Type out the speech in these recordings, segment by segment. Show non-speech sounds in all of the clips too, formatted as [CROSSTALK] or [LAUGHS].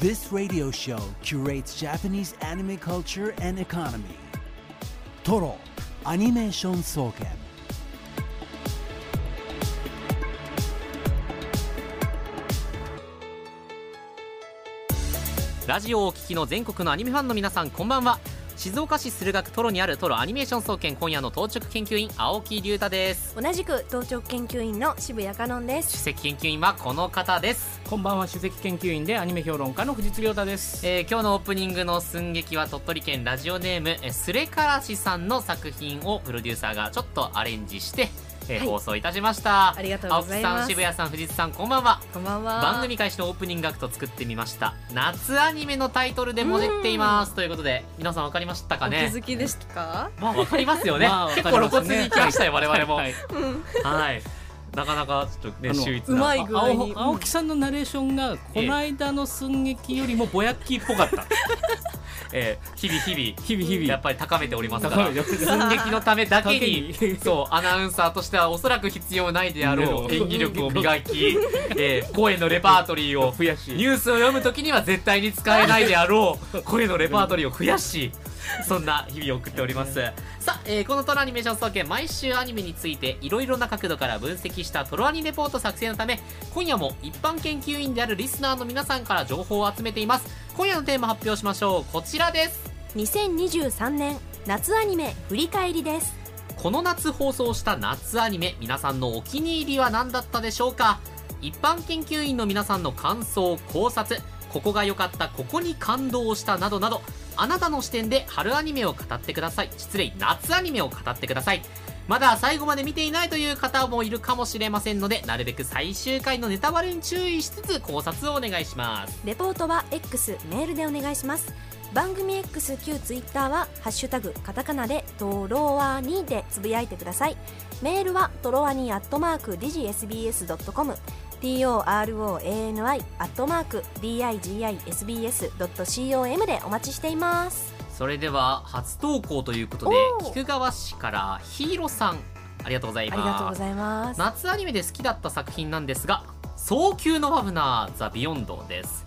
This radio show curates Japanese anime culture and economy. Toro Animation Soken. ラジオをお聞きの全国のアニメファンの皆さんこんばんは静岡市駿河区トロにあるトロアニメーション総研今夜の当直研究員青木隆太です。同じく当直研究員の渋谷香音です。首席研究員はこの方です、こんばんは首席研究員でアニメ評論家の藤津亮太です。えー今日のオープニングの寸劇は鳥取県ラジオネームえースレカラシさんの作品をプロデューサーがちょっとアレンジして、えーはい。放送いたしました。ありがとうございます。さん渋谷さん藤津さんこんばんは。こんばんは。番組開始のオープニングアクト作ってみました。夏アニメのタイトルでもねっています。ということで皆さんわかりましたかお気ねづきでしたか？まあわかりますよね、まあ結構露骨にいきましたよ、我々も。はい。はい。はい。なかなかちょっとね秀逸な。うまい具合に。青青木さんのナレーションがこの間の寸劇よりもぼやっきっぽかった。[LAUGHS] えー日々日々日々日々。やっぱり高めておりますから。寸劇のためだけに [LAUGHS] そうアナウンサーとしてはおそらく必要ないであろう演技力を磨き、[LAUGHS] えー声のレパートリーを増やし。ニュースを読むときには絶対に使えないであろう声のレパートリーを増やし [LAUGHS] そんな日々を送っております。さあ、えーこのトロアニメーション総研毎週アニメについていろいろな角度から分析したトロアニレポート作成のため今夜も一般研究員であるリスナーの皆さんから情報を集めています。今夜のテーマ発表しましょう。こちらです。2023年夏アニメ振り返りです。この夏放送した夏アニメ皆さんのお気に入りは何だったでしょうか？一般研究員の皆さんの感想考察ここが良かったここに感動したなどなどあなたの視点で春アニメを語ってください。失礼夏アニメを語ってください。まだ最後まで見ていないという方もいるかもしれませんのでなるべく最終回のネタバレに注意しつつ考察をお願いします。レポートは X メールでお願いします。番組 X 旧 Twitter は「ハッシュタグカタカナ」で「トロワニ」でつぶやいてください。メールはトロワニアットマーク digisbs.com torowani アットマーク digisbs.com でお待ちしています。それでは初投稿ということで菊川市からヒーローさんありがとうございあます。りがとうございます。夏アニメで好きだった作品なんですが早急のファフナーザ・ビヨンドです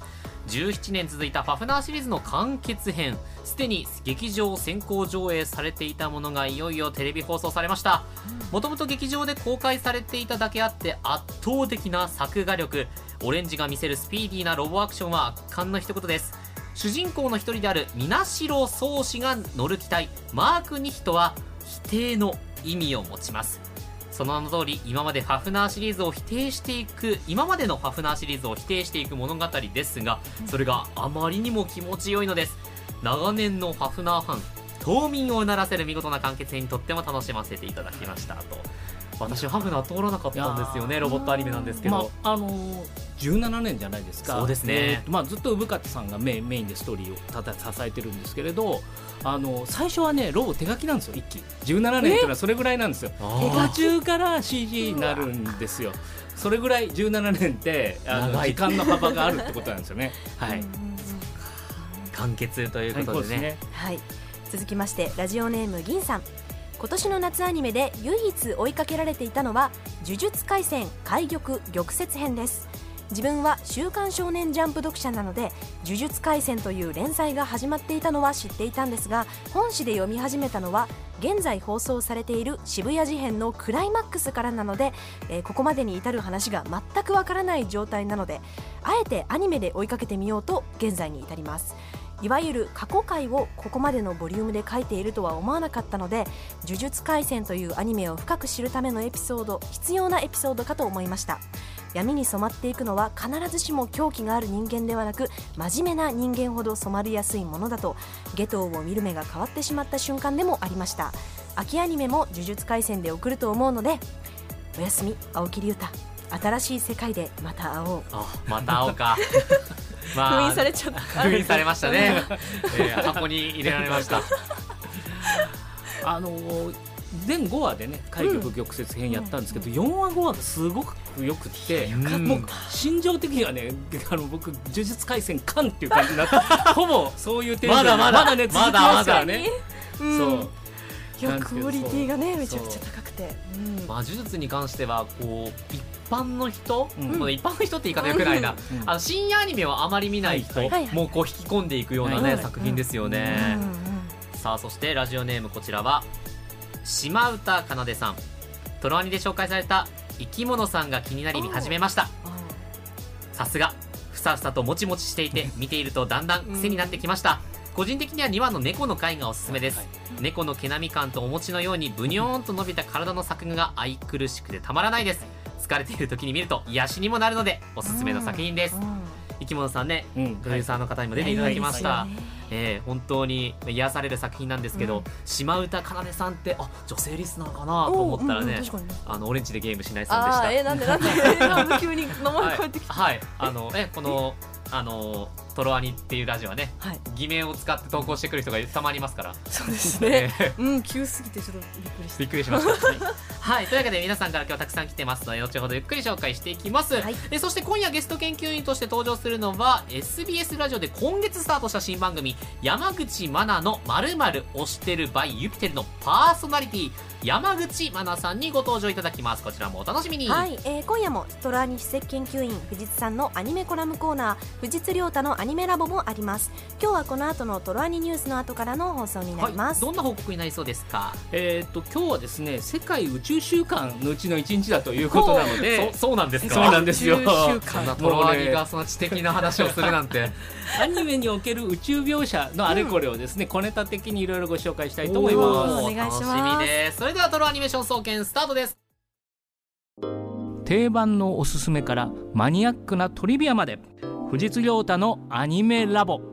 17年続いたファフナーシリーズの完結編。すでに劇場先行上映されていたものがいよいよテレビ放送されました。もともと劇場で公開されていただけあって圧倒的な作画力。オレンジが見せるスピーディーなロボアクションは圧巻の一言です。主人公の一人である水城宗氏が乗る機体。マーク2ヒトは否定の意味を持ちます。その名の通り今までファフナーシリーズを否定していく今までのファフナーシリーズを否定していく物語ですがそれがあまりにも気持ちよいのです。長年のファフナーファン島民をうならせる見事な完結編にとっても楽しませていただきましたと私ファフナー通らなかったんですよねロボットアニメなんですけど、まああのー17年じゃないですか。そうですねーまあずっと産方さんがメインメインでストーリーをただ支えてるんですけれど、あの最初はねロボ手書きなんですよ一期。17年っていうのはそれぐらいなんですよ。途中から CG になるんですよ。それぐらい17年ってあの長い時間の幅があるってことなんですよね。[LAUGHS] はい。完結ということでね,、ね。はい続きましてラジオネーム銀さん今年の夏アニメで唯一追いかけられていたのは「呪術廻戦開玉玉折編」です。自分は「週刊少年ジャンプ」読者なので「呪術廻戦」という連載が始まっていたのは知っていたんですが本誌で読み始めたのは現在放送されている渋谷事変のクライマックスからなので、えーここまでに至る話が全くわからない状態なのであえてアニメで追いかけてみようと現在に至ります。いわゆる過去回をここまでのボリュームで書いているとは思わなかったので「呪術廻戦」というアニメを深く知るためのエピソード必要なエピソードかと思いました。闇に染まっていくのは必ずしも狂気がある人間ではなく真面目な人間ほど染まりやすいものだとゲトウを見る目が変わってしまった瞬間でもありました。秋アニメも「呪術廻戦」で送ると思うのでおやすみ青木龍太。新しい世界でまた会おう。あまた会おうか [LAUGHS] ま封印されちゃった。封印されましたね、[LAUGHS] えー箱に入れられました。[LAUGHS] あのー全5話でね開局玉折編やったんですけど、4話5話がすごくよくって、うん。もう心情的にはね [LAUGHS] あの僕呪術廻戦完っていう感じになってほぼそういうテンションでまだまだ。ね続きまだますからね、う。ん。そう。クオリティがねめちゃくちゃ高くて、うん。まあ、呪術に関してはこう一般の人、うん。この一般の人って言い方よくないな、うん。あの深夜アニメをあまり見ない人はいはい。はいもうこう引き込んでいくようなね、はい作品ですよね、さあそしてラジオネームこちらは島唄かなでさん。トロアニで紹介された生き物さんが気になり見始めました。さすがふさふさともちもちしていて見ているとだんだん癖になってきました、個人的には2話の猫の回がおすすめです、猫の毛並み感とお餅のようにブニョーンと伸びた体の作画が愛くるしくてたまらないです疲れている時に見ると癒しにもなるのでおすすめの作品です、うん生き物さんねうん。プロデューサーの方にも出ていただきました、はい。えー本当に癒される作品なんですけど、うん。島唄かなでさんってあ女性リスナーかなと思ったらね、うんうんあのオレンジでゲームしないさんでした。えなんでなんでなんで急に名前変えてきた。はい、はい、あのえこのあのトロアニっていうラジオはねはい。偽名を使って投稿してくる人がたまにいますから、そうですえねーうん急すぎてちょっとびっくりしびっくりしました。はい、[LAUGHS] はい。というわけで皆さんから今日たくさん来てますので後ほどゆっくり紹介していきます、はい。えそして今夜ゲスト研究員として登場するのは SBS ラジオで今月スタートした新番組山口真奈のまるまる推してる by ユピテルのパーソナリティ山口真奈さんにご登場いただきます。こちらもお楽しみに。はい、えー今夜もトラニ筆跡研究員藤津さんのアニメコラムコーナー藤津亮太のアニメラボもあります。今日はこの後のトロアニニュースの後からの放送になります、はい、どんな報告になりそうですか？えー、と今日はですね世界宇宙週間のうちの一日だということなので [LAUGHS] そそうなんですか？そうなんですよ。宇宙週そんな間トロアニがその知的な話をするなんて。[LAUGHS] アニメにおける宇宙描写のあれこれをですね、小ネタ的にいろいろご紹介したいと思いおます。ーお願いします。楽しみです。それではトロアニメーション総研スタートです。定番のおすすめからマニアックなトリビアまで藤津亮太のアニメラボ。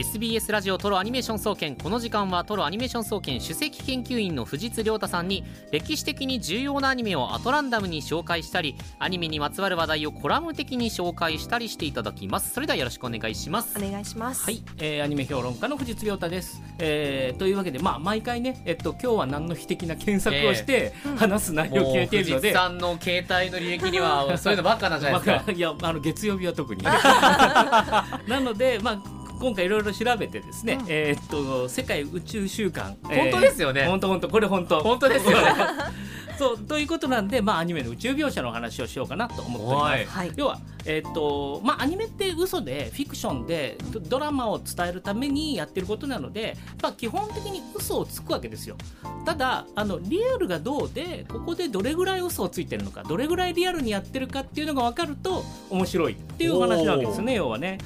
SBS ラジオトロアニメーション総研。この時間はトロアニメーション総研首席研究員の藤津亮太さんに歴史的に重要なアニメをアトランダムに紹介したりアニメにまつわる話題をコラム的に紹介したりしていただきます。それではよろしくお願いします。お願いします。はい、えーアニメ評論家の藤津亮太です、えーというわけでまあ毎回ねえっと今日は何の日的な検索をして [LAUGHS] 話す内容を決めているので、津さんの携帯の履歴にはそういうのばっかなんじゃないですか。ま [LAUGHS] あいやあの月曜日は特に。[LAUGHS] なのでまあ今回いろいろ調べてですね、うん。えーっと世界宇宙週間本当ですよね。本当本当これ本当。本当ですよね。[LAUGHS] そうということなんでまあアニメの宇宙描写の話をしようかなと思っております。はい。はい。要は、えっとまあ、アニメって嘘でフィクションでドドラマを伝えるためにやってることなので、まあ、基本的に嘘をつくわけですよ。ただあのリアルがどうでここでどれぐらい嘘をついてるのかどれぐらいリアルにやってるかっていうのが分かると面白いっていうお話なわけですね要はね。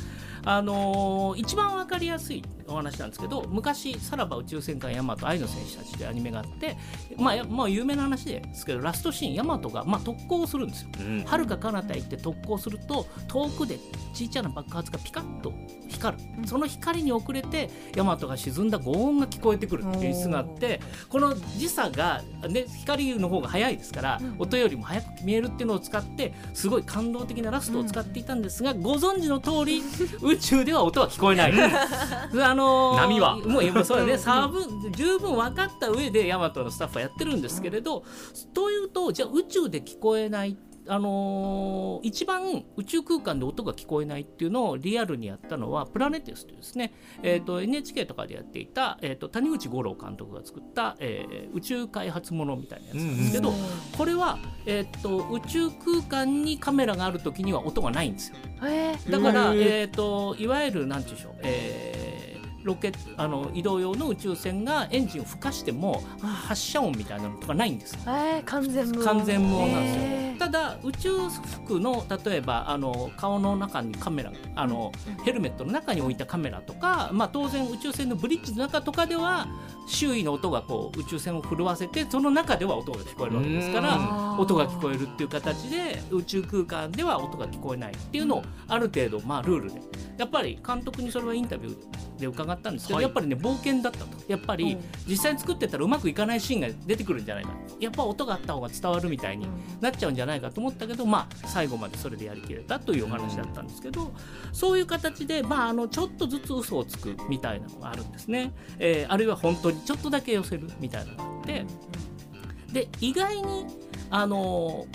あのー一番わかりやすいお話なんですけど昔「さらば宇宙戦艦ヤマト愛の戦士たち」でアニメがあって、まあや、まあ有名な話ですけどラストシーンヤマトが、まあ、特攻をするんですよ。うん。はるか彼方へ行って特攻すると遠くで小さな爆発がピカッと光る、うん。その光に遅れてヤマトが沈んだ轟音が聞こえてくるっていう演出があってこの時差が、ね、光の方が速いですから、うん。音よりも速く見えるっていうのを使ってすごい感動的なラストを使っていたんですが、ご存知の通り [LAUGHS] 宇宙では音は聞こえない。あのー波は。もうそうだね。うん差分十分分かった上でヤマトのスタッフはやってるんですけれど、というとじゃあ宇宙で聞こえないあのー一番宇宙空間で音が聞こえないっていうのをリアルにやったのはプラネテスというですね、えー、と NHK とかでやっていた、えー、と谷口五郎監督が作った、えー宇宙開発ものみたいなやつなんですけど、これは、えー、と宇宙空間にカメラがある時には音がないんですよ。えだから、えー、といわゆるなんていうんでしょう、えーロケットあの移動用の宇宙船がエンジンを吹かしても発射音みたいなのとかないんですえー、完全無音。完全無音なんですよ。えー。ただ宇宙服の例えばあの顔の中にカメラあのヘルメットの中に置いたカメラとか、まあ、当然宇宙船のブリッジの中とかでは周囲の音がこう宇宙船を震わせてその中では音が聞こえるわけですからうん。音が聞こえるっていう形で宇宙空間では音が聞こえないっていうのをある程度まあルールで。やっぱり監督にそれはインタビューで伺ったんですけど、はい。やっぱりね冒険だったと。やっぱりうん。実際に作ってたらうまくいかないシーンが出てくるんじゃないか。やっぱ音があった方が伝わるみたいになっちゃうんじゃないかと思ったけど、まあ、最後までそれでやりきれたというお話だったんですけど、そういう形で、まあ、あのちょっとずつ嘘をつくみたいなのがあるんですね、えーあるいは本当にちょっとだけ寄せるみたいなのがあって。で意外にあの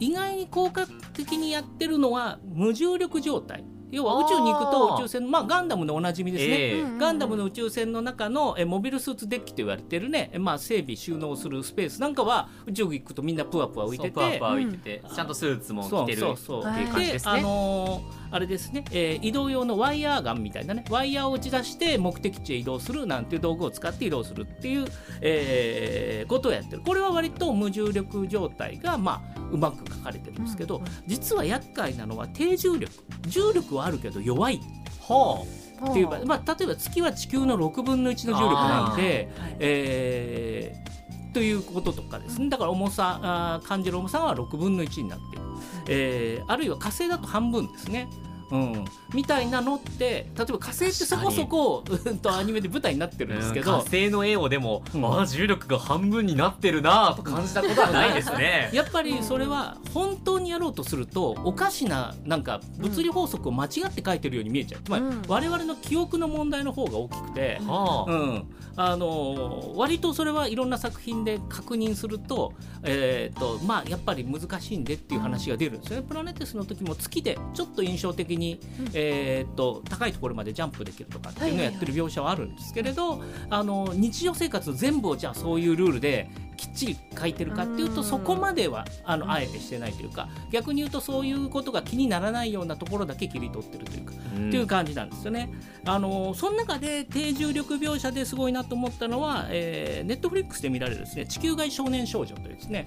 意外に効果的にやってるのは無重力状態要は宇宙に行くとあー。宇宙船まあガンダムのおなじみですね、ええ。うんガンダムの宇宙船の中のえモビルスーツデッキと言われてるね、まあ、整備収納するスペースなんかは宇宙行くとみんなプワプワ浮いてて。そうプワプワ浮いてて、ちゃんとスーツも着てるそうそうそう。っていう感じですね。のーあれですね、えー移動用のワイヤーガンみたいなねワイヤーを打ち出して目的地へ移動するなんていう道具を使って移動するっていう、えーことをやってる。これは割と無重力状態がまあうまく書かれてるんですけど、うんうん。実は厄介なのは低重力。重力はあるけど弱い。はっていう場合、まあ、例えば月は地球の6分の1の重力なんで、はい。えーということとかですね。だから重さあー感じる重さは6分の1になっている、えーあるいは火星だと半分ですね。うん、みたいなのって例えば火星ってそこそこうんとアニメで舞台になってるんですけ火ど、星の絵をでも、うん。ああ重力が半分になってるなぁと感じたことはないですね。[LAUGHS] やっぱりそれは本当にやろうとするとおかしななんか物理法則を間違って書いてるように見えちゃう。つまりうん。我々の記憶の問題の方が大きくて、はあ。うん、あの割とそれはいろんな作品で確認すると,、えーとまあ、やっぱり難しいんでっていう話が出るんですよね。プラネテスの時も月でちょっと印象的に、えー、と高いところまでジャンプできるとかっていうのをやってる描写はあるんですけれど、あの日常生活全部をじゃあそういうルールできっちり書いてるかっていうとうん。そこまではあのあえてしてないというか逆に言うとそういうことが気にならないようなところだけ切り取ってるというかっていう感じなんですよね。あのその中で低重力描写ですごいなと思ったのは、えー、ネットフリックスで見られるですね地球外少年少女というですね。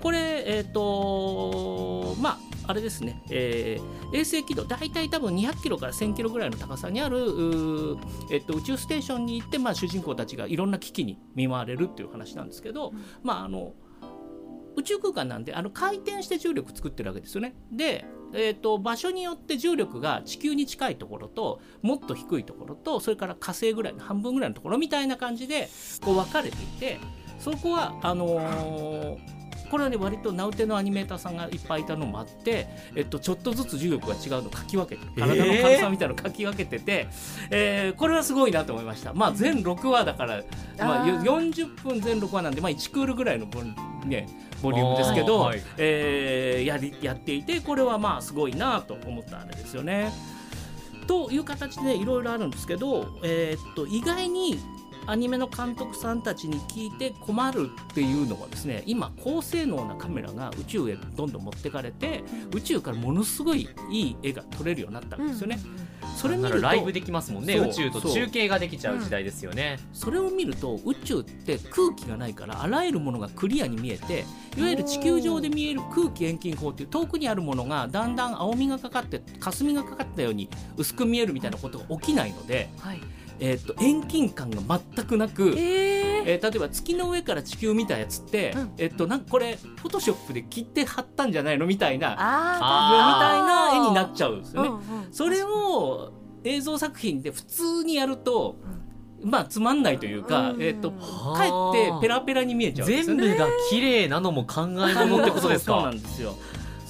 これえっ、とまああれですね、えー衛星軌道大体多分200キロから1000キロぐらいの高さにある、えっと宇宙ステーションに行って、まあ、主人公たちがいろんな危機に見舞われるっていう話なんですけど、まああの宇宙空間なんであの回転して重力作ってるわけですよね。で、えー、と場所によって重力が地球に近いところともっと低いところとそれから火星ぐらいの半分ぐらいのところみたいな感じでこう分かれていてそこはあのーこれはね割と名うてのアニメーターさんがいっぱいいたのもあって、えっと、ちょっとずつ重力が違うのを書き分けてる体の軽さみたいなのを書き分けてて、えーこれはすごいなと思いました。まあ、全6話だから、まあ、あー40分全6話なんで、まあ、1クールぐらいのボ,、ね、ボリュームですけど、はいえーやりやっていてこれはまあすごいなと思ったあれですよね。という形でいろいろあるんですけど、えーっと意外にアニメの監督さんたちに聞いて困るっていうのはですね今高性能なカメラが宇宙へどんどん持ってかれて宇宙からものすごいいい絵が撮れるようになったんですよね。それ見なるとらライブできますもんね宇宙と中継ができちゃう時代ですよね。それを見ると宇宙って空気がないからあらゆるものがクリアに見えていわゆる地球上で見える空気遠近法っていう遠くにあるものがだんだん青みがかかって霞がかかったように薄く見えるみたいなことが起きないので、はいえー、と遠近感が全くなく。えーえー例えば月の上から地球見たやつって、うんえっと、なんかこれフォトショップで切って貼ったんじゃないのみたいなみあたいな絵になっちゃうんですよね。ーうんうんそれを映像作品で普通にやると、まあつまんないというか、うんえっとはあかえってペラペラに見えちゃうね。全部が綺麗なのも考え物ってことですそうそうなかんですよ。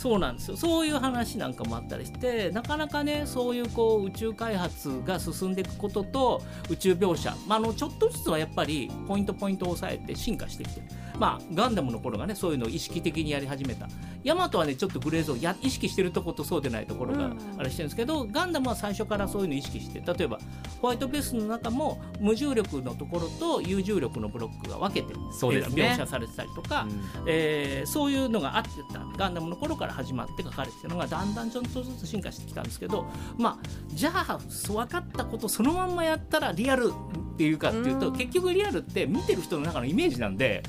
そうなんですよ。そういう話なんかもあったりしてなかなかねそういうこう宇宙開発が進んでいくことと宇宙描写、まあ、あのちょっとずつはやっぱりポイントポイントを抑えて進化してきてる、まあ、ガンダムの頃がねそういうのを意識的にやり始めた。ヤマトはねちょっとグレーゾーンや意識してるとことそうでないところがうん。あれしてるんですけど、ガンダムは最初からそういうのを意識して例えばホワイトベースの中も無重力のところと有重力のブロックが分けてそうですね。描写されてたりとか、うん。えーそういうのがあってたガンダムの頃から始まって書かれてたのがだんだんちょっとずつ進化してきたんですけどまあじゃあ分かったことそのまんまやったらリアルっていうかっていうとうん。結局リアルって見てる人の中のイメージなんで、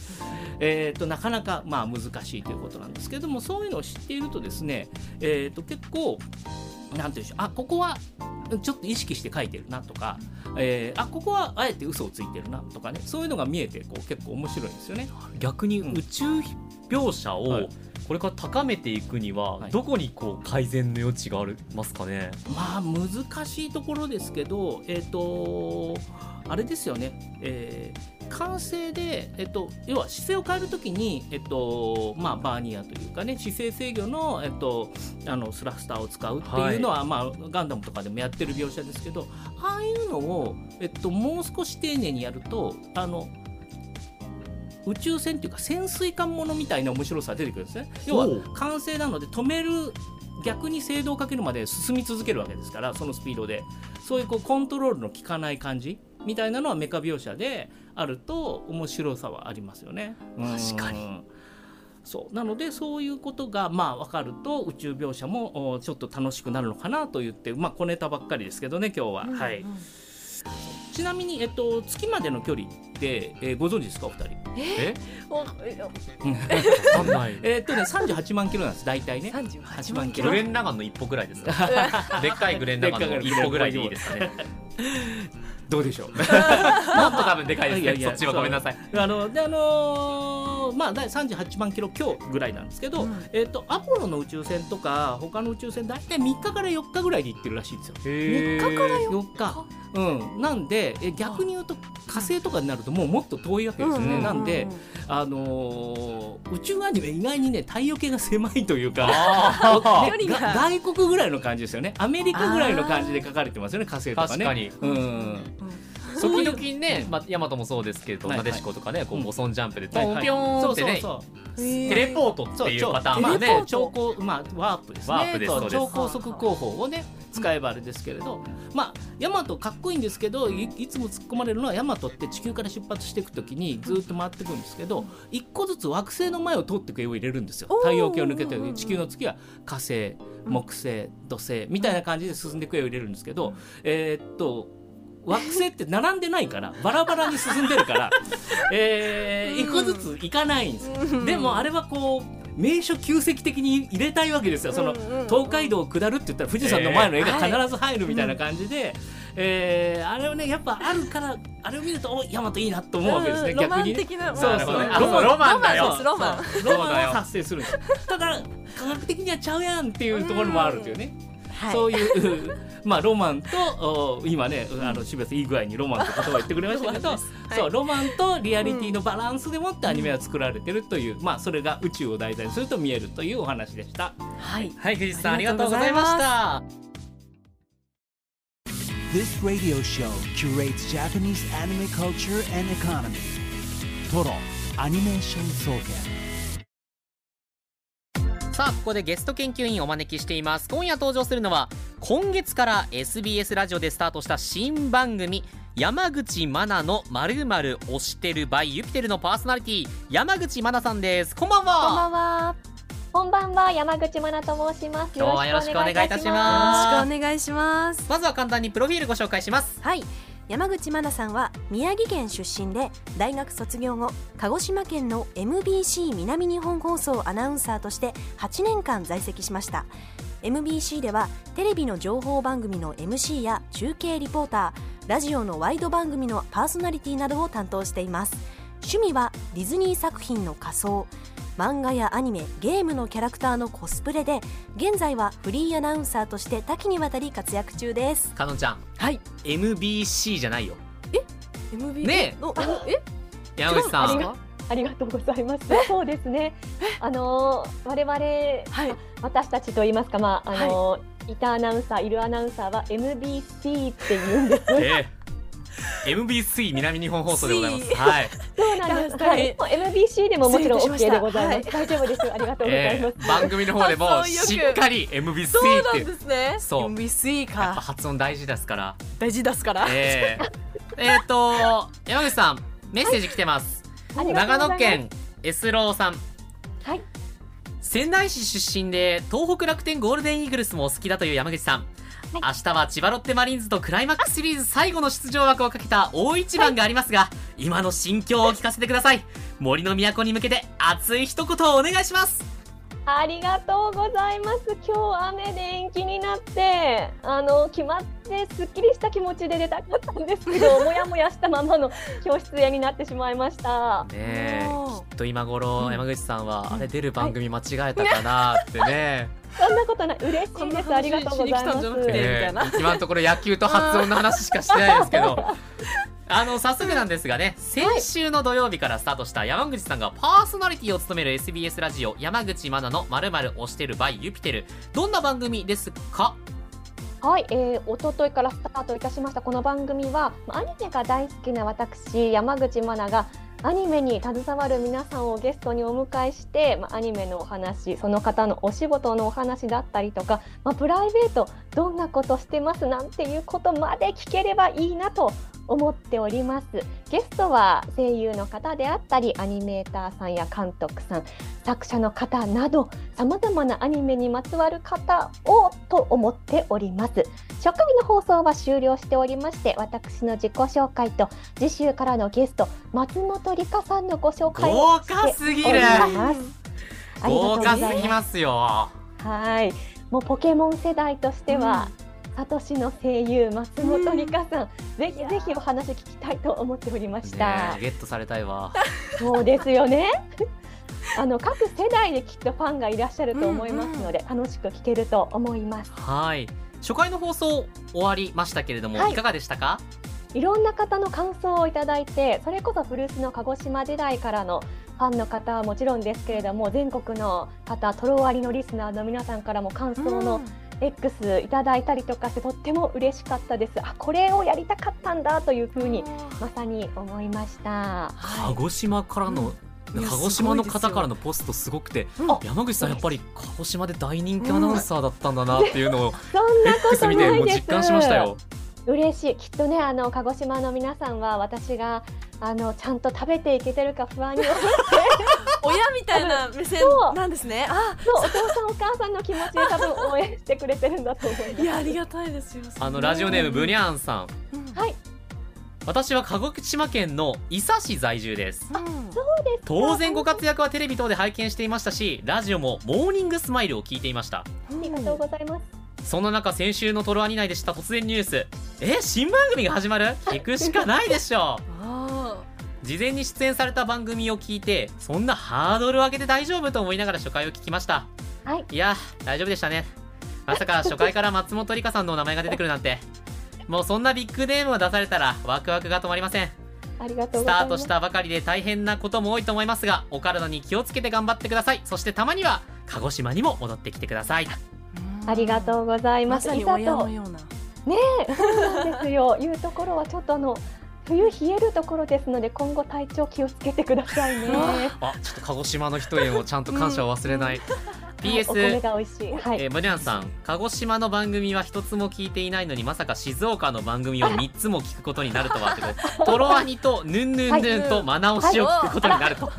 えー、となかなかまあ難しいということなんですけどもそういうのを知っているとですね、えー、と結構なんていうんでしょう。あここはちょっと意識して書いてるなとか、えーあここはあえて嘘をついてるなとかね。そういうのが見えてこう結構面白いんですよね。逆に宇宙描写はをい。これから高めていくにははい。どこにこう改善の余地がありますかね？まあ難しいところですけど、えっ、とあれですよね、えー完成で、えっと、要は姿勢を変えるときに、えっとまあ、バーニアというかね姿勢制御の,、えっと、あのスラスターを使うっていうのは、まあ、ガンダムとかでもやってる描写ですけどああいうのを、えっと、もう少し丁寧にやるとあの宇宙船っていうか潜水艦ものみたいな面白さが出てくるんですね。要は完成なので止める逆に制動をかけるまで進み続けるわけですからそのスピードで。そういうこうコントロールの効かない感じみたいなのはメカ描写であると面白さはありますよね。確かに。うん。そう。なのでそういうことがまあ分かると宇宙描写もおちょっと楽しくなるのかなと言ってまあ小ネタばっかりですけどね今日は、はいうん。ちなみに、えっと、月までの距離って、えーご存知ですかお二人？え？おえ？わかんない。[LAUGHS] えーっとね38万キロなんです大体ね。38万キロ。グレン・ラガンの一歩ぐらいですか？でっかいグレン・ラガンの一歩ぐらいでいいですかね [LAUGHS] どうでしょう？[LAUGHS] もっと多分でかいですね。そっちはごめんなさい。あのであのーまあ第38万キロ強ぐらいなんですけど、うん。えっとアポロの宇宙船とか他の宇宙船大体3日から4日ぐらいで行ってるらしいんですよ。へ3日から4 4日、うん、なんでえ逆に言うと火星とかになるともうもっと遠いわけですね、なんで、あのー宇宙アニメ意外にね太陽系が狭いというか [LAUGHS] 外国ぐらいの感じですよね。アメリカぐらいの感じで書かれてますよね火星とかね。確かに。うん時々ね、まあ、ヤマトもそうですけど、はいなでしことかね、こううん。ボソンジャンプで、はいはい。ピョーンってね、そうそうそう。テレポートっていうパターンまあがねね、超高まあワープですね。ワープですそうです超高速広報をね使えばあれですけれど、まあヤマトかっこいいんですけど、いいつも突っ込まれるのはヤマトって地球から出発していくときにずっと回っていくんですけど、一個ずつ惑星の前を通っていく絵を入れるんですよ。太陽系を抜けて地球の次は火星、木星、土星みたいな感じで進んでいく絵を入れるんですけど、えーっと。惑星って並んでないからバラバラに進んでるから、えー、一個ずつ行かないんですよ。でもあれはこう名所旧跡的に入れたいわけですよ。その東海道を下るって言ったら富士山の前の絵が必ず入るみたいな感じで、えーあれはねやっぱあるからあれを見るとお大和いいなと思うわけですね、うん。逆にね。そうそう。ロマンあロマンだよ。ロマンロマン。は発生するんですよ。ただ科学的にはちゃうやんっていうところもあるというね。はいそういう、まあ、ロマンと、[LAUGHS] お今ね、あの、渋谷さんいい具合にロマンって言葉を言ってくれましたけど、ロマンですそう、ロマンとリアリティのバランスでもってアニメは作られてるという、まあ、それが宇宙を題材にすると見えるというお話でした。はいはい、藤井さん、ありがとうございました。This radio show curates Japanese anime culture and economy. Toro Animation Soken. さあここでゲスト研究員をお招きしています。今夜登場するのは今月から SBS ラジオでスタートした新番組山口真奈のまるまる推してる by ユピテルのパーソナリティ山口真奈さんです。こんばんは。こんばんは。こんばんは、山口真奈と申します。今日はよろしくお願いいたします。よろしくお願いします。まずは簡単にプロフィールご紹介します。はい山口真奈さんは宮城県出身で大学卒業後鹿児島県の MBC 南日本放送アナウンサーとして8年間在籍しました。MBC ではテレビの情報番組の MC や中継リポーターラジオのワイド番組のパーソナリティなどを担当しています。趣味はディズニー作品の仮装。漫画やアニメゲームのキャラクターのコスプレで現在はフリーアナウンサーとして多岐にわたり活躍中です。かのちゃん。はい。MBC じゃないよ。MB ねえ。おえ？山口さん。ありがありがとうございます。そうですね。あのー我々、はい。私たちと言いますか、まああのーい。たアナウンサー、いるアナウンサーは MBC って言うんです。[LAUGHS] ええ MBC 南日本放送でございます。はい、そうなんです。はい。もう MBC でももちろん OK でございます。大丈夫です。ありがとうございえます。え番組の方でもしっかり MBC そうなってんですね。そう。MBC やっぱか発音大事ですから。大事ですから。えー、えーと山口さんメッセージ来てます、長野県エスローさん。はい。仙台市出身で東北楽天ゴールデンイーグルスもお好きだという山口さん、明日は千葉ロッテマリーンズとクライマックスシリーズ最後の出場枠をかけた大一番がありますが、今の心境を聞かせてください。森の都に向けて熱い一言をお願いしますありがとうございます。今日雨で延期になって、あの決まってすっきりした気持ちで出たかったんですけど、[LAUGHS] もやもやしたままの [LAUGHS] 今日出演になってしまいました。ねえおーきっと今頃山口さんはあれ出る番組間違えたかなってね、[LAUGHS] そんなことない、嬉しいです。こんな話ありがとうございます。今のところ野球と発音の話しかしてないですけどあの早速なんですがね先週の土曜日からスタートした山口さんがパーソナリティを務める SBS ラジオ山口真奈のまるまる推してる by ユピテル。どんな番組ですか？はい、えー、一昨日からスタートいたしました。この番組はまあアニメが大好きな私山口真奈がアニメに携わる皆さんをゲストにお迎えして、まあ、アニメのお話その方のお仕事のお話だったりとか、まあ、プライベートどんなことしてますなんていうことまで聞ければいいなと思っております。ゲストは声優の方であったりアニメーターさんや監督さん作者の方などさまざまなアニメにまつわる方をと思っております。初回の放送は終了しておりまして私の自己紹介と次週からのゲスト松本里香さんのご紹介を豪華すぎる。しております。豪華すすぎますよ。はい、もうポケモン世代としては、サトシの声優松本里香さん、ぜひぜひお話聞きたいと思っておりましねたえ。ゲットされたいわ。そうですよね。[LAUGHS] あの各世代できっとファンがいらっしゃると思いますので、楽しく聞けると思います。はい。初回の放送終わりましたけれども、はい。い、かがでしたか？いろんな方の感想をいただいて、それこそ古巣の鹿児島時代からのファンの方はもちろんですけれども、全国の方、トロワリのリスナーの皆さんからも感想の X いただいたりとかしてとっても嬉しかったです。あ、これをやりたかったんだというふうにまさに思いました。鹿児島からの、うん鹿児島の方からのポストすごくて、うん山口さんやっぱり鹿児島で大人気アナウンサーだったんだなっていうのを [LAUGHS] そんなこと見てないです。もう実感しましたよ。嬉しい。きっとね、あの鹿児島の皆さんは私があのちゃんと食べていけてるか不安に思って、[LAUGHS] 親みたいな目線そう。なんですね。あそうお父さんお母さんの気持ちで多分応援してくれてるんだと思います。いやありがたいですよ。あのラジオネームブニャンさん。うん。はい、私は鹿児島県の伊佐市在住です。うん。そうですか。当然ご活躍はテレビ等で拝見していましたしラジオもモーニングスマイルを聞いていました。ありがとうございます。そんな中先週のトロワニ内でした突然ニュース。え新番組が始まる？聞くしかないでしょあ事前に出演された番組を聞いてそんなハードルを上げて大丈夫と思いながら初回を聞きました。はい、いや大丈夫でしたね。まさか初回から松本里香さんのお名前が出てくるなんて。もうそんなビッグネームを出されたらワクワクが止まりません。ありがとうスございます。タートしたばかりで大変なことも多いと思いますがお体に気をつけて頑張ってください。そしてたまには鹿児島にも戻ってきてください。ーありがとうございま。ますさに親のような。ねえ、そうなんですよ。いうところはちょっとあの冬冷えるところですので今後体調気をつけてくださいね。[LAUGHS] あちょっと鹿児島の人へのちゃんと感謝を忘れない、[LAUGHS] はいお米 PS が美味しい。はい。えー、ブニャンさん鹿児島の番組は一つも聞いていないのにまさか静岡の番組を3つも聞くことになるとはってこと [LAUGHS] トロワニとヌンヌンヌンとマナオシを聞くことになると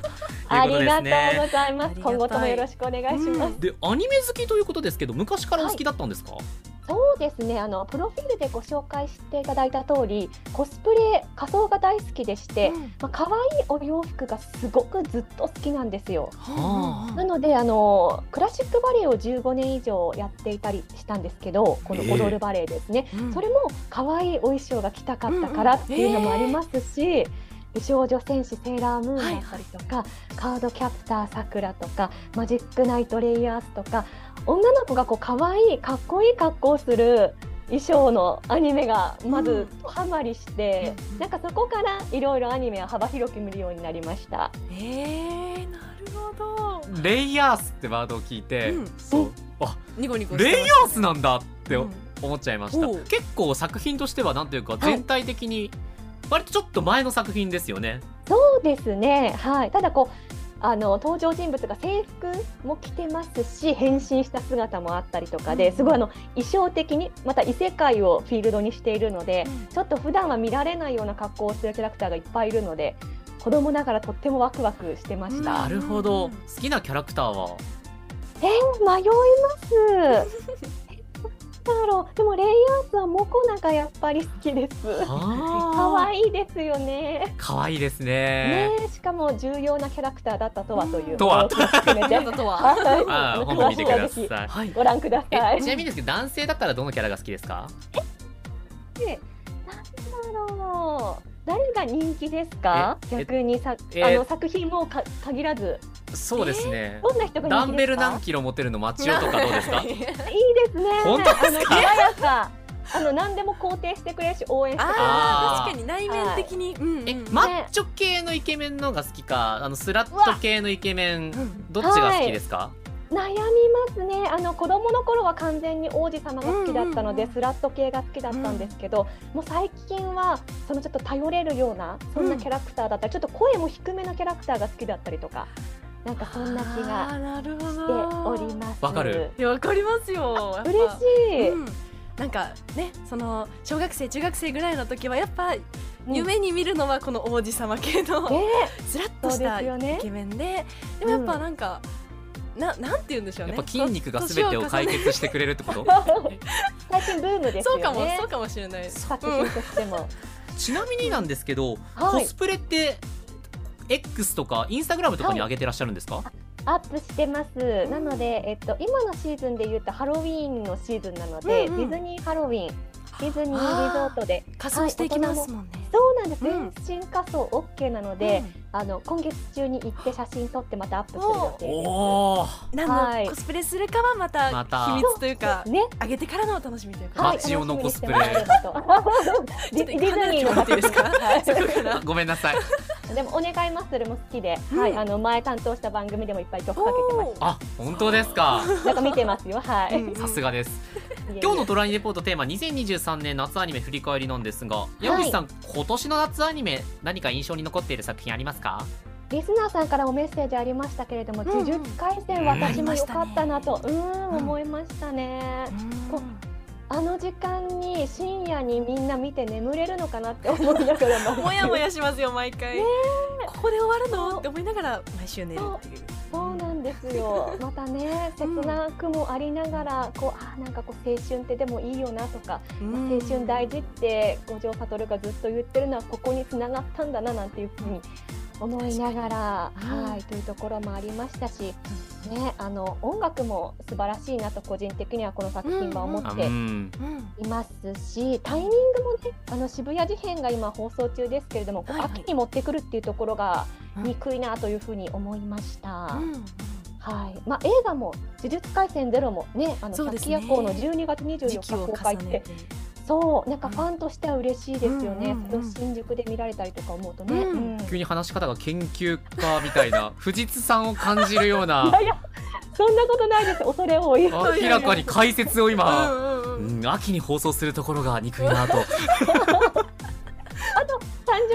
ありがとうねございます。今後ともよろしくお願いします。でアニメ好きということですけど昔からお好きだったんですか、そうですね。あのプロフィールでご紹介していただいた通り、コスプレ仮装が大好きでして、うんまあ可愛いお洋服がすごくずっと好きなんですよ。はなのであのクラシックバレエを15年以上やっていたりしたんですけど、この踊るバレエですね。うんそれも可愛いお衣装が着たかったからっていうのもありますし、美少女戦士セーラームーンだったりとか、カードキャプターさくらとかマジックナイトレイヤースとか女の子がこう可愛いかっこいい格好をする衣装のアニメがまずハマりして、うんなんかそこからいろいろアニメを幅広く見るようになりました。えー、なるほど。レイヤースってワードを聞いて、うん。そうあニコニコしてましたレイヤースなんだってうん。思っちゃいました、おう結構作品としてはなんというか全体的に割とちょっと前の作品ですよねそうですね。はい。ただこうあの登場人物が制服も着てますし変身した姿もあったりとかで、うんすごいあの衣装的にまた異世界をフィールドにしているので、うんちょっと普段は見られないような格好をするキャラクターがいっぱいいるので子供ながらとってもワクワクしてました。なるほど好きなキャラクターは？えー迷います。[LAUGHS] だろう。でもレイヤースはモコナがやっぱり好きです。可可愛いですよね。かわいいですね。ねえ。しかも重要なキャラクターだったとはという。とは。ははい本見くだしてい。はぜひさいはい。[LAUGHS] ご覧ください。えちなみにですけど男性だったらどのキャラが好きですか？なんだろう。誰が人気ですか？ええ逆にさえあの作品もか限らずそうですね、どんな人が人気ですか？ダンベル何キロ持てるのマチオとかどうですか？[LAUGHS] いいですね。本当ですか？あの爽やか。あの何でも肯定してくれるし応援してくれる。あ確かに内面的に、うんうん。えマッチョ系のイケメンのが好きかあのスラット系のイケメン、ん。どっちが好きですか、悩みますね。あの子供の頃は完全に王子様が好きだったので、うんうんうん。スラット系が好きだったんですけど、もう最近はそのちょっと頼れるようなそんなキャラクターだったり、ちょっと声も低めのキャラクターが好きだったりとかなんかそんな気あがーなるほしてどおります。わかる。いやわかりますよ。嬉しい、うん。なんかねその小学生中学生ぐらいの時はやっぱ夢に見るのはこの王子様系のね。[LAUGHS] スラッとしたイケメンででもやっぱなんか、ななんて言うんでしょうね。やっぱ筋肉が全てを解決してくれるってこと？[LAUGHS] 最近ブームですそうかもそうかもしれない。です作品としても、ちなみになんですけど、はい。コスプレって X とかインスタグラムとかに上げてらっしゃるんですか、アップしてます。なので、えっと、今のシーズンで言うとハロウィーンのシーズンなので、うんうん。ディズニーハロウィン、ディズニーリゾートで、仮装していきますもんね、そうなんです、うん。全身仮装 OK なので、あの今月中に行って写真撮ってまたアップする予定です。おお何はい。のコスプレするかはまたまた。秘密というかね、上げてからのお楽しみというか、はい、マチオのコスプレディズニーのごめんなさいでもお願いマッスルも好きで、うん。はい、あの前担当した番組でもいっぱい曲かけてましあ本当ですか。た。なんか見てますよ、はい。うん。さすがです。今日のトライレポートテーマ2023年夏アニメ振り返りなんですが山口さん、今年の夏アニメ何か印象に残っている作品ありますか？リスナーさんからもメッセージありましたけれども、うん。うん呪術廻戦うん私も良かったなと、うーん、うん。思いましたね。こうんあの時間に深夜にみんな見て眠れるのかなって思いながら [LAUGHS] もやもやしますよ毎回、ここで終わるの？って思いながら毎週寝るっていう。そう。なんですよ。[LAUGHS] またね、切なくもありながら、こう、あ、なんかこう青春ってでもいいよなとか、うん。青春大事って五条悟がずっと言ってるのはここに繋がったんだななんていうふうに思いながら、はい、というところもありましたし、ね、あの音楽も素晴らしいなと個人的にはこの作品は思あっていますし、タイミングもね、あの渋谷事変が今放送中ですけれども、はいはい。秋に持ってくるっていうところがうん。憎いなというふうに思いました。うんはい、まあ映画も呪術廻戦ゼロもね、あのそうですね。百鬼夜行の12月24日公開って。そう、なんかファンとしては嬉しいですよね。うんうんうん新宿で見られたりとか思うとね。うん。うん。急に話し方が研究家みたいな藤津さんを感じるよう [LAUGHS] いなやいや、そんなことないです。恐れ多い。明らかに解説を今、うんうんうん。うん、秋に放送するところが憎いなと [LAUGHS]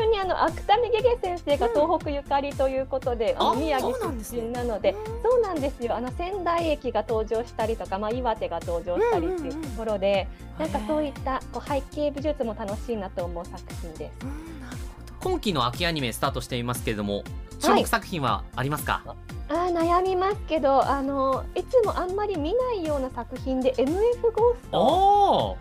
単純にあの芥見ゲゲ先生が東北ゆかりということで、あのあ宮城そうなんですね。出身なので、そうなんですよ。あの仙台駅が登場したりとか、まあ岩手が登場したりっていうところで、なんかそういったこう背景美術も楽しいなと思う作品です。今期の秋アニメスタートしていますけれども注目作品はありますか、あー悩みますけど、あのいつもあんまり見ないような作品で MF ゴースト。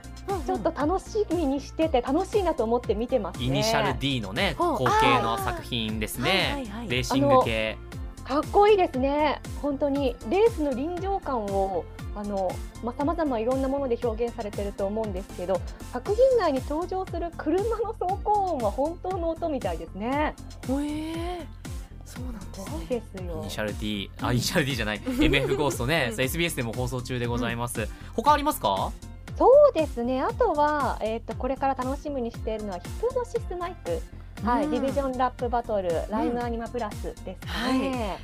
ちょっと楽しみにしてて楽しいなと思って見てますね。イニシャル D のね後継の作品ですはいねはいはい。レーシング系。かっこいいですね。本当に。レースの臨場感をあのまあ様々いろんなもので表現されてると思うんですけど、作品内に登場する車の走行音は本当の音みたいですね。ほえー。そうなんですそうねイですよ。ニ。シャル D あイニシャル D じゃない。MF ゴーストね、うん SBS でも放送中でございます、他ありますか？そうですね。あとはえっ、とこれから楽しみにしているのはヒプノシスマイク。はい、うん。ディビジョンラップバトル、ライムアニマプラスですかね。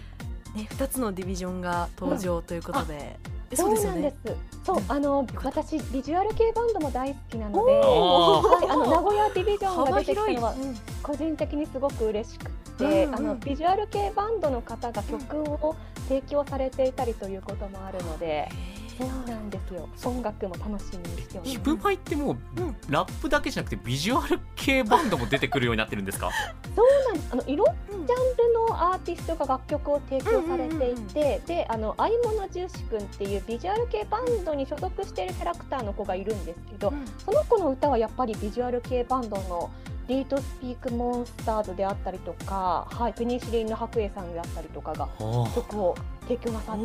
ね二つのディビジョンが登場ということで、えそうなんです。そう、あの私ビジュアル系バンドも大好きなので、はい、あの [LAUGHS] 名古屋ディビジョンが幅出てきたのは個人的にすごく嬉しくて、うんうんあのビジュアル系バンドの方が曲を提供されていたりということもあるので、そうなんですよ。音楽も楽しみにしておりヒます。プマイってもう、うんラップだけじゃなくてビジュアル系バンドも出てくるようになってるんですか？そうなんです。あのいろんなうんジャンルのアーティストが楽曲を提供されていうんうんて、で、あの相物重視くんっていうビジュアル系バンドに所属しているキャラクターの子がいるんですけど、その子の歌はやっぱりビジュアル系バンドのリートスピークモンスターズであったりとか、はい、ペニシリンの白衣さんであったりとかが曲を提供なさっ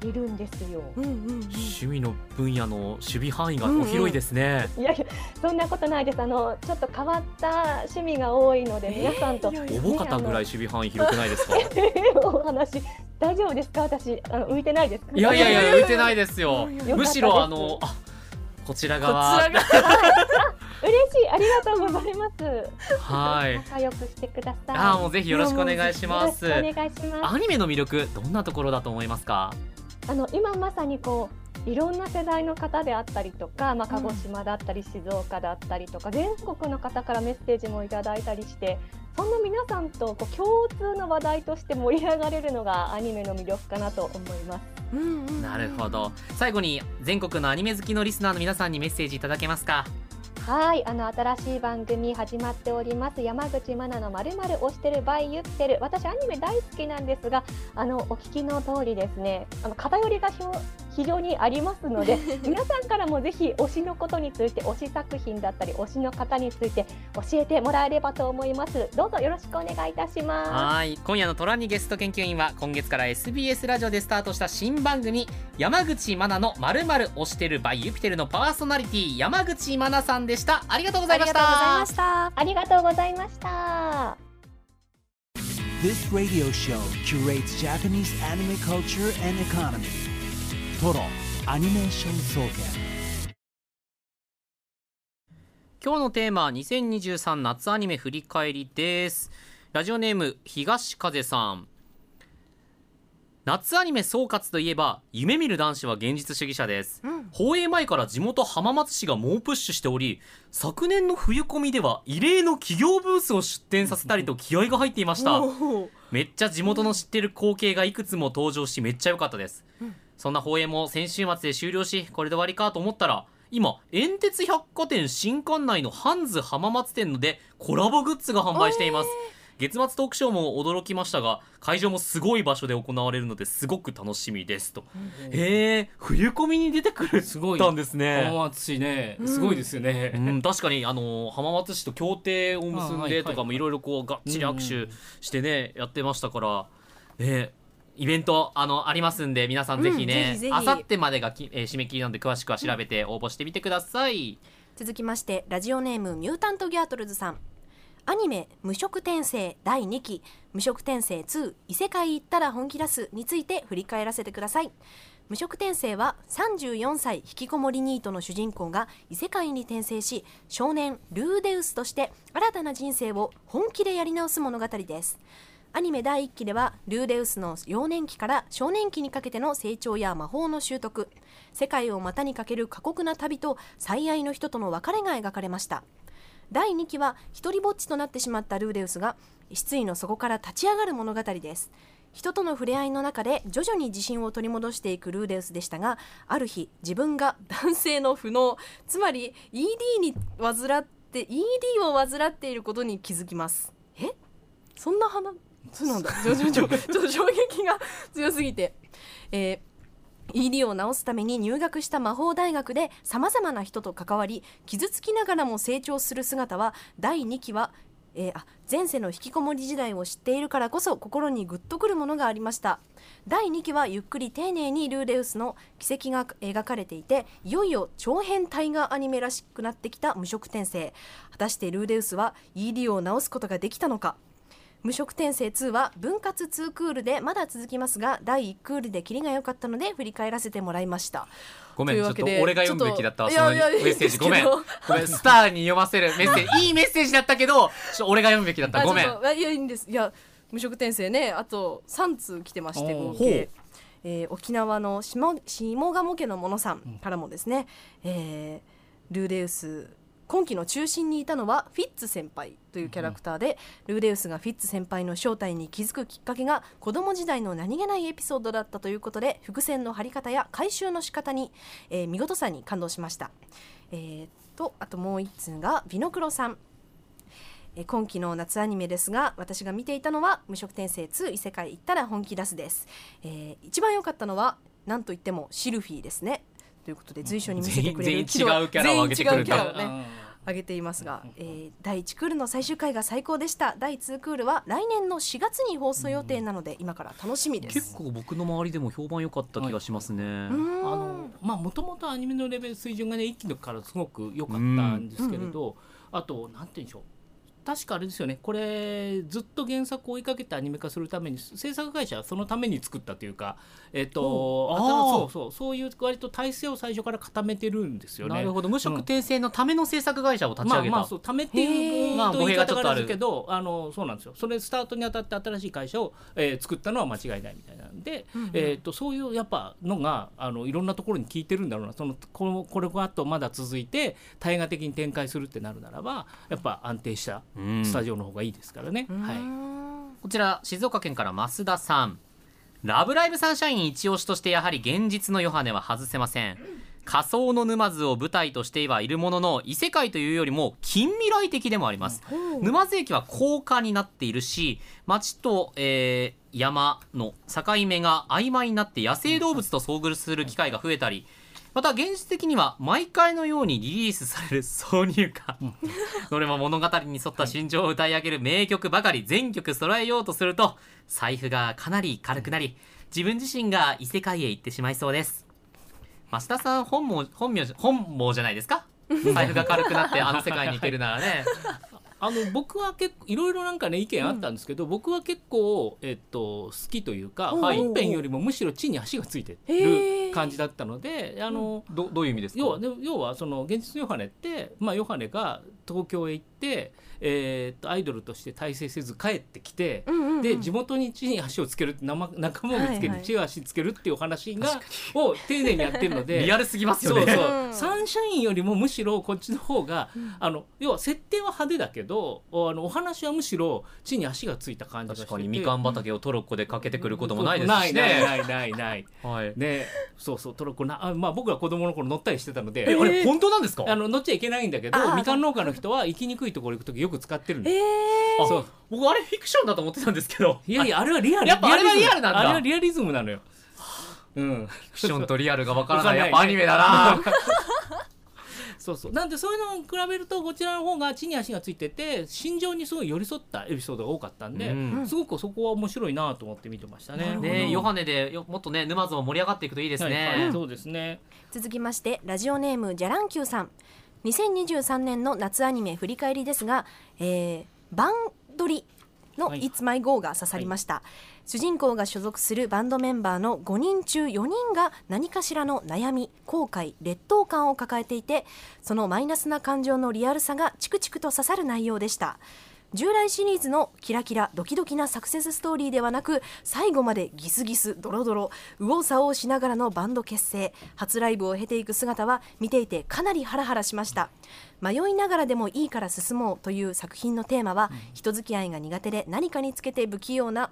ているんですよ。うんうんうん。趣味の分野の守備範囲がお広いですね、いやいや、そんなことないです。あの、ちょっと変わった趣味が多いので、皆さんと、いやいや。おぼかたぐらい守備範囲広くないですか？[LAUGHS] お話、大丈夫ですか？私、あの浮いてないですか？いやいやいや浮いてないですよ。むしろあのあこちらこち側らが [LAUGHS] 嬉しい。ありがとうございます。はい。仲良くしてください。あーもうぜひよろしくお願いします。お願いします。アニメの魅力どんなところだと思いますか？あの今まさにこういろんな世代の方であったりとか、まあ、鹿児島だったり静岡だったりとか、全国の方からメッセージもいただいたりしてそんな皆さんとこう共通の話題として盛り上がれるのがアニメの魅力かなと思います。うんうんうんなるほど最後に全国のアニメ好きのリスナーの皆さんにメッセージいただけますか？はい、あの新しい番組始まっております。山口真奈のまるまる推してるバイユッテル。私アニメ大好きなんですが、あのお聞きの通りですね、あの偏りがひょ非常にありますので、[LAUGHS] 皆さんからもぜひ推しのことについて、推し作品だったり推しの方について教えてもらえればと思います。どうぞよろしくお願いいたします。はい今夜のトラニゲスト研究員は今月から SBS ラジオでスタートした新番組山口真奈のまるまる推してる by ユピテルのパーソナリティ山口真奈さんでしたありがとうございましありがとうございたましたありがとうございました。This radio show curates Japanese anime culture and economy. Toro Animation Soken. 今日のテーマは2023夏アニメ振り返りです。ラジオネーム東風さん。夏アニメ総括といえば夢見る男子は現実主義者です、うん。放映前から地元浜松市が猛プッシュしており昨年の冬コミでは異例の企業ブースを出展させたりと気合が入っていました。めっちゃ地元の知ってる光景がいくつも登場しめっちゃ良かったです、そんな放映も先週末で終了しこれで終わりかと思ったら今煙鉄百貨店新館内のハンズ浜松店のでコラボグッズが販売しています。月末トークショーも驚きましたが会場もすごい場所で行われるのですごく楽しみですと、へえ冬コミに出てくるすごいたんですね。浜松市ねすごいですよね、うん、確かにあの浜松市と協定を結んでとかもいろいろこうがっちり握手してね、やってましたから。ねイベントあのありますんで皆さんぜひねあさってまでがき、えー締め切りなので詳しくは調べて応募してみてください、続きましてラジオネームミュータントギャートルズさん。アニメ「無色転生第2期無色転生2異世界行ったら本気出す」について振り返らせてください。無色転生は34歳引きこもりニートの主人公が異世界に転生し少年ルーデウスとして新たな人生を本気でやり直す物語ですアニメ第1期ではルーデウスの幼年期から少年期にかけての成長や魔法の習得世界を股にかける過酷な旅と最愛の人との別れが描かれました。第2期は一人ぼっちとなってしまったルーデウスが失意の底から立ち上がる物語です。人との触れ合いの中で徐々に自信を取り戻していくルーデウスでしたがある日自分が [LAUGHS] 男性の不能つまり ED に患って ED を患っていることに気づきます。え？そんな話？そうなんだ。ちょちょちょちょ衝撃が強すぎて、えー ED を治すために入学した魔法大学でさまざまな人と関わり傷つきながらも成長する姿は第2期は、えーあ前世の引きこもり時代を知っているからこそ心にグッとくるものがありました第2期はゆっくり丁寧にルーデウスの奇跡が描かれていていよいよ長編大河アニメらしくなってきた無色転生果たしてルーデウスは ED を治すことができたのか無色転生2は分割2クールでまだ続きますが第1クールでキリが良かったので振り返らせてもらいました。ごめんちょっと俺が読むべきだったわちそのメッセージ。ごめん。ごめん。スターに読ませるメッセージ。いいメッセージだったけど俺が読むべきだった。ごめん。いやいいんです。いや無色転生ねあと3通来てまして合計、えー沖縄の下下鴨家のものさんからもですね、えールーデウス今期の中心にいたのはフィッツ先輩というキャラクターで、ルーデウスがフィッツ先輩の正体に気づくきっかけが子供時代の何気ないエピソードだったということで伏線の張り方や回収の仕方に、えー見事さに感動しました。えーとあともう一通がビノクロさん。今期の夏アニメですが私が見ていたのは無色転生2異世界行ったら本気出すです、えー一番良かったのは何といってもシルフィーですね。ということで随所に見せてくれる全員違うキャラを上げてくるんだね上げていますが、えー第1クールの最終回が最高でした。第2クールは来年の4月に放送予定なので今から楽しみです。結構僕の周りでも評判良かった気がしますね、うーん。あのまあもともとアニメのレベル水準がね一気のからすごく良かったんですけれど、あとなんて言うんでしょう確かあれですよね。これずっと原作を追いかけてアニメ化するために制作会社はそのために作ったというかえっ、とあー。そうそうそういう割と体制を最初から固めてるんですよね。なるほど。無色転生のための制作会社を立ち上げた、まあまあそうためっていうまあと言い方があるんですけどあのそうなんですよ。それスタートにあたって新しい会社を、えー作ったのは間違いないみたいなんで、えー、とそういうやっぱのがあのいろんなところに効いてるんだろうな。そのこのこれがあとまだ続いて大河的に展開するってなるならばやっぱ安定したうんスタジオの方がいいですからね。はい。こちら静岡県から増田さん「ラブライブサンシャイン」一押しとしてやはり現実のヨハネは外せません。仮想の沼津を舞台としてはいるものの異世界というよりも近未来的でもあります、沼津駅は高架になっているし町と、えー山の境目が曖昧になって野生動物と遭遇する機会が増えたりまた現実的には毎回のようにリリースされる挿入歌。どれも物語に沿った心情を歌い上げる名曲ばかり全曲揃えようとすると財布がかなり軽くなり自分自身が異世界へ行ってしまいそうです。増田さん本望本名本望じゃないですか？[LAUGHS] 財布が軽くなってあの世界に行けるならねあの僕は結構いろいろなんかね意見あったんですけど、僕は結構、えっと、好きというかおうおうおう本編よりもむしろ地に足がついてる感じだったのであの、どどういう意味ですか？要はで要はその現実のヨハネって、まあ、ヨハネが東京へ行って、えーっとアイドルとして大成せず帰ってきて、うんうんうん。で地元に地に足をつける仲仲間を見つける、はいはい。地に足つけるっていうお話がを丁寧にやってるので。[LAUGHS] リアルすぎますよね。そうそう、うんサンシャインよりもむしろこっちの方が、あの要は設定は派手だけどあのお話はむしろ地に足がついた感じがしてて。確かにみかん畑をトロッコでかけてくることもないですしね。ないないないないないはい。ね。そうそうトロッコなあまあ僕は子供の頃乗ったりしてたので。えあれ本当なんですか？あの乗っちゃいけないんだけどみかん農家の人は行きにくいところ行く時よく使ってるんえでー、そう。僕あれフィクションだと思ってたんですけど。いやいやあれはリアル。やっぱあれはリアルなんだ。あれはリアリズムなのよ。うん。フィクションとリアルがわからない。やっぱアニメだな。[LAUGHS] そうそう。なんでそういうのに比べるとこちらの方が地に足がついてて心情にすごい寄り添ったエピソードが多かったんで、うん。すごくそこは面白いなと思って見てましたね。ねヨハネでよもっとね沼津も盛り上がっていくといいですはいはねい、そうですね。続きましてラジオネームじゃらんきゅうさん2023年の夏アニメ振り返りですが、えー、バンドリの「はい。It's My Go」が刺さりました、主人公が所属するバンドメンバーの5人中4人が何かしらの悩み後悔劣等感を抱えていてそのマイナスな感情のリアルさがチクチクと刺さる内容でした従来シリーズのキラキラドキドキなサクセスストーリーではなく最後までギスギスドロドロ右往左往しながらのバンド結成。初ライブを経ていく姿は見ていてかなりハラハラしました。迷いながらでもいいから進もうという作品のテーマは、人付き合いが苦手で何かにつけて不器用な、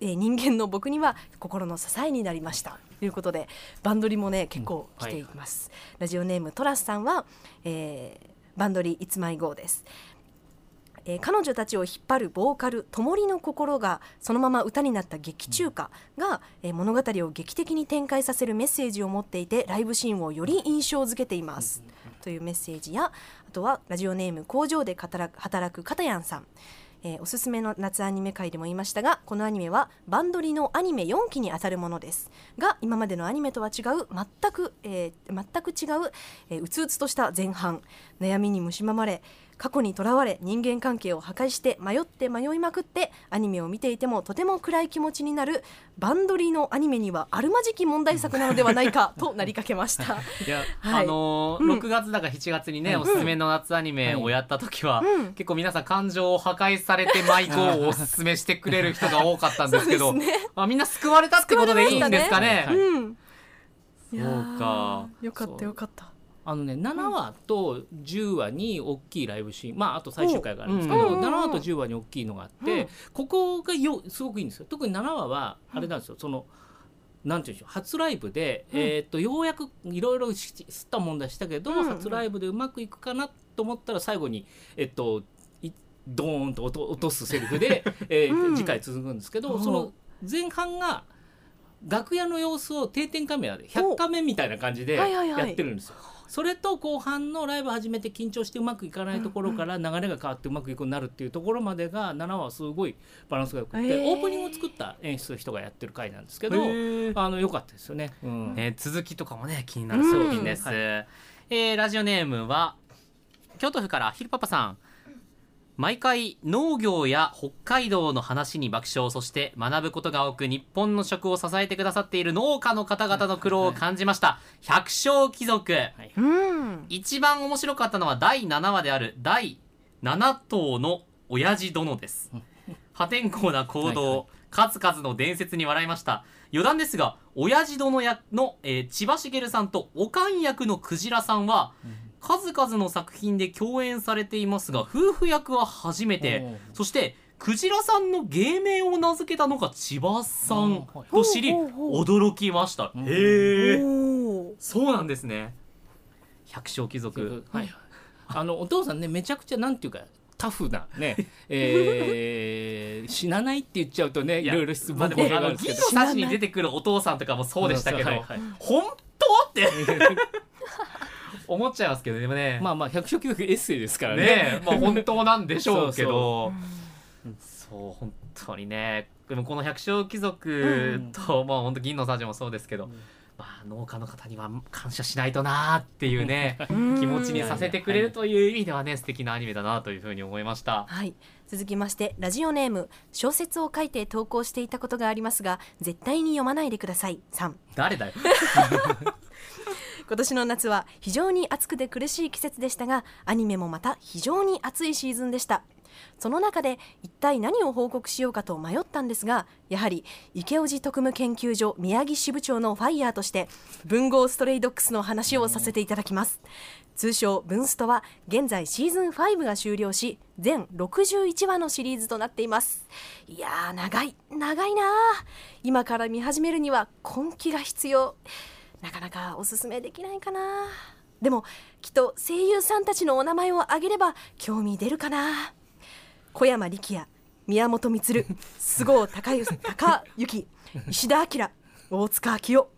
えー人間の僕には心の支えになりました。ということでバンドリもね結構来ています、ラジオネームトラスさんは、えーバンドリ It's My Go ですえー彼女たちを引っ張るボーカル「ともりの心」がそのまま歌になった劇中歌が、えー物語を劇的に展開させるメッセージを持っていてライブシーンをより印象づけています、というメッセージやあとはラジオネーム工場で働く働く片やんさん。えーおすすめの夏アニメ界でも言いましたがこのアニメはバンドリのアニメ4期にあたるものです。が今までのアニメとは違う全く、えー全く違う、えーうつうつとした前半悩みに蝕まれ過去にとらわれ人間関係を破壊して迷って迷いまくってアニメを見ていてもとても暗い気持ちになるバンドリのアニメにはあるまじき問題作なのではないか [LAUGHS] となりかけました。いやはい。あのーうん。6月だか7月にね、おすすめの夏アニメをやった時は、うん。結構皆さん感情を破壊されてマイクをおすすめしてくれる人が多かったんですけど [LAUGHS] ね。まあ、みんな救われたってことでいいんですかね。そうか。よかったよかった。あのね7話と10話に大きいライブシーンまああと最終回があるんですけど、うんうんうん。7話と10話に大きいのがあって、うん。ここがよすごくいいんですよ。特に7話はあれなんですよ、そのなんていうんでしょう。初ライブで、うん。えーっとようやくいろいろし吸ったもんだしたけど、うん初ライブでうまくいくかなと思ったら最後にえっといドーンと落と落とすセリフで、[LAUGHS] えーうん。次回続くんですけど、うん。その前半が楽屋の様子を定点カメラで100カメみたいな感じではいはいはい。やってるんですよ。それと後半のライブ始めて緊張してうまくいかないところから流れが変わってうまくいくようになるっていうところまでが7話はすごいバランスが良くて、へー。オープニングを作った演出の人がやってる回なんですけどへー。あの良かったですよね。うん。ね続きとかもね気になる作品です、うん。えーラジオネームは京都府からひるパパさん毎回農業や北海道の話に爆笑そして学ぶことが多く日本の食を支えてくださっている農家の方々の苦労を感じました。百姓貴族。うん。一番面白かったのは第7話である第7頭の親父殿です。破天荒な行動、はいはい。数々の伝説に笑いました。余談ですが親父殿役の、えー千葉茂さんとおかん役のクジラさんは、数々の作品で共演されていますが夫婦役は初めて。そしてクジラさんの芸名を名付けたのが千葉さんと知り驚きました。うん。へえそうなんですね。百姓貴族。はい、あのお父さんねめちゃくちゃなんていうかタフなね、[LAUGHS] えー死なないって言っちゃうとねいろいろ質問があるんですけど。銀の差しに出てくるお父さんとかもそうでしたけど、本当って [LAUGHS] 思っちゃいますけどでもね。まあまあ百姓貴族エッセイですからね。ねえ。まあ本当なんでしょうけど。そそう。本当にね。でもこの百姓貴族と、まあ本当銀のサジもそうですけど、まあ農家の方には感謝しないとなーっていうねうん。気持ちにさせてくれるという意味ではね素敵なアニメだなというふうに思いました。はい。続きましてラジオネーム小説を書いて投稿していたことがありますが絶対に読まないでください。3誰だよ [LAUGHS] 今年の夏は非常に暑くて苦しい季節でしたがアニメもまた非常に暑いシーズンでした。その中で一体何を報告しようかと迷ったんですがやはり池尾寺特務研究所宮城支部長のファイヤーとして文豪ストレイドックスの話をさせていただきます。通称文ストは現在シーズン5が終了し全61話のシリーズとなっています。いやー長い長いなー。今から見始めるには根気が必要。なかなかおすすめできないかな。でもきっと声優さんたちのお名前を挙げれば興味出るかな。小山力也宮本満菅生孝之孝之石田明大塚明夫。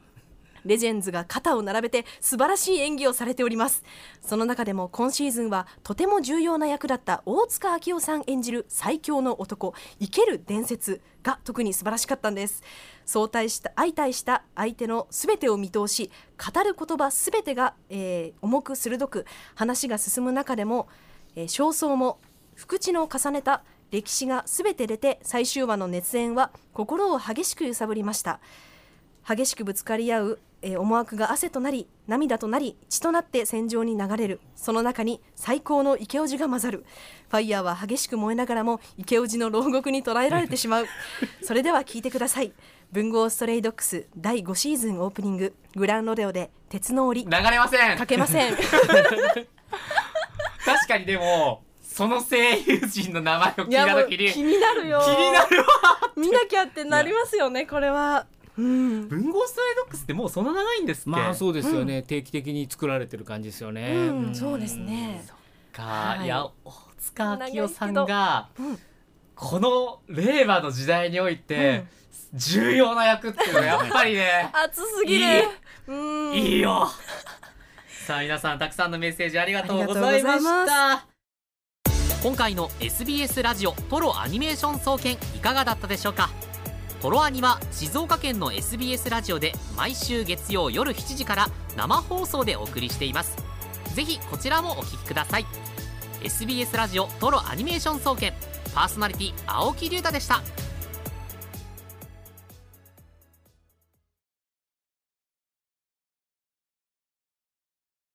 レジェンズが肩を並べて素晴らしい演技をされております。その中でも今シーズンはとても重要な役だった大塚明夫さん演じる最強の男生ける伝説が特に素晴らしかったんです。相対した相対した相手の全てを見通し語る言葉全てが、えー重く鋭く話が進む中でも、えー焦燥も福地の重ねた歴史が全て出て最終話の熱演は心を激しく揺さぶりました。激しくぶつかり合う、えー思惑が汗となり涙となり血となって戦場に流れる。その中に最高の池オジが混ざる。ファイヤーは激しく燃えながらも池オジの牢獄に捕らえられてしまう。[LAUGHS] それでは聞いてください。文豪ストレイドックス第5シーズンオープニング。グランロデオで鉄の檻。流れません。かけません。[LAUGHS] 確かにでもその声優陣の名前を聞いた時に気になるよ。になるわ見なきゃってなりますよねこれはうん。文豪ストレイドックスってもうそんな長いんですっけ？まあそうですよね、定期的に作られてる感じですよね、うん。そうですね。か、はい。い、や大塚明夫さんがうん。この令和の時代において、重要な役っていうのはやっぱりね [LAUGHS] 熱すぎる。いいうん。いいよ。さあ皆さんたくさんのメッセージありがとうございました。今回の SBS ラジオトロアニメーション総研いかがだったでしょうか？トロアニは静岡県の SBS ラジオで毎週月曜夜7時から生放送でお送りしています。ぜひこちらもお聞きください。SBS ラジオトロアニメーション総研。パーソナリティ青木龍太でした。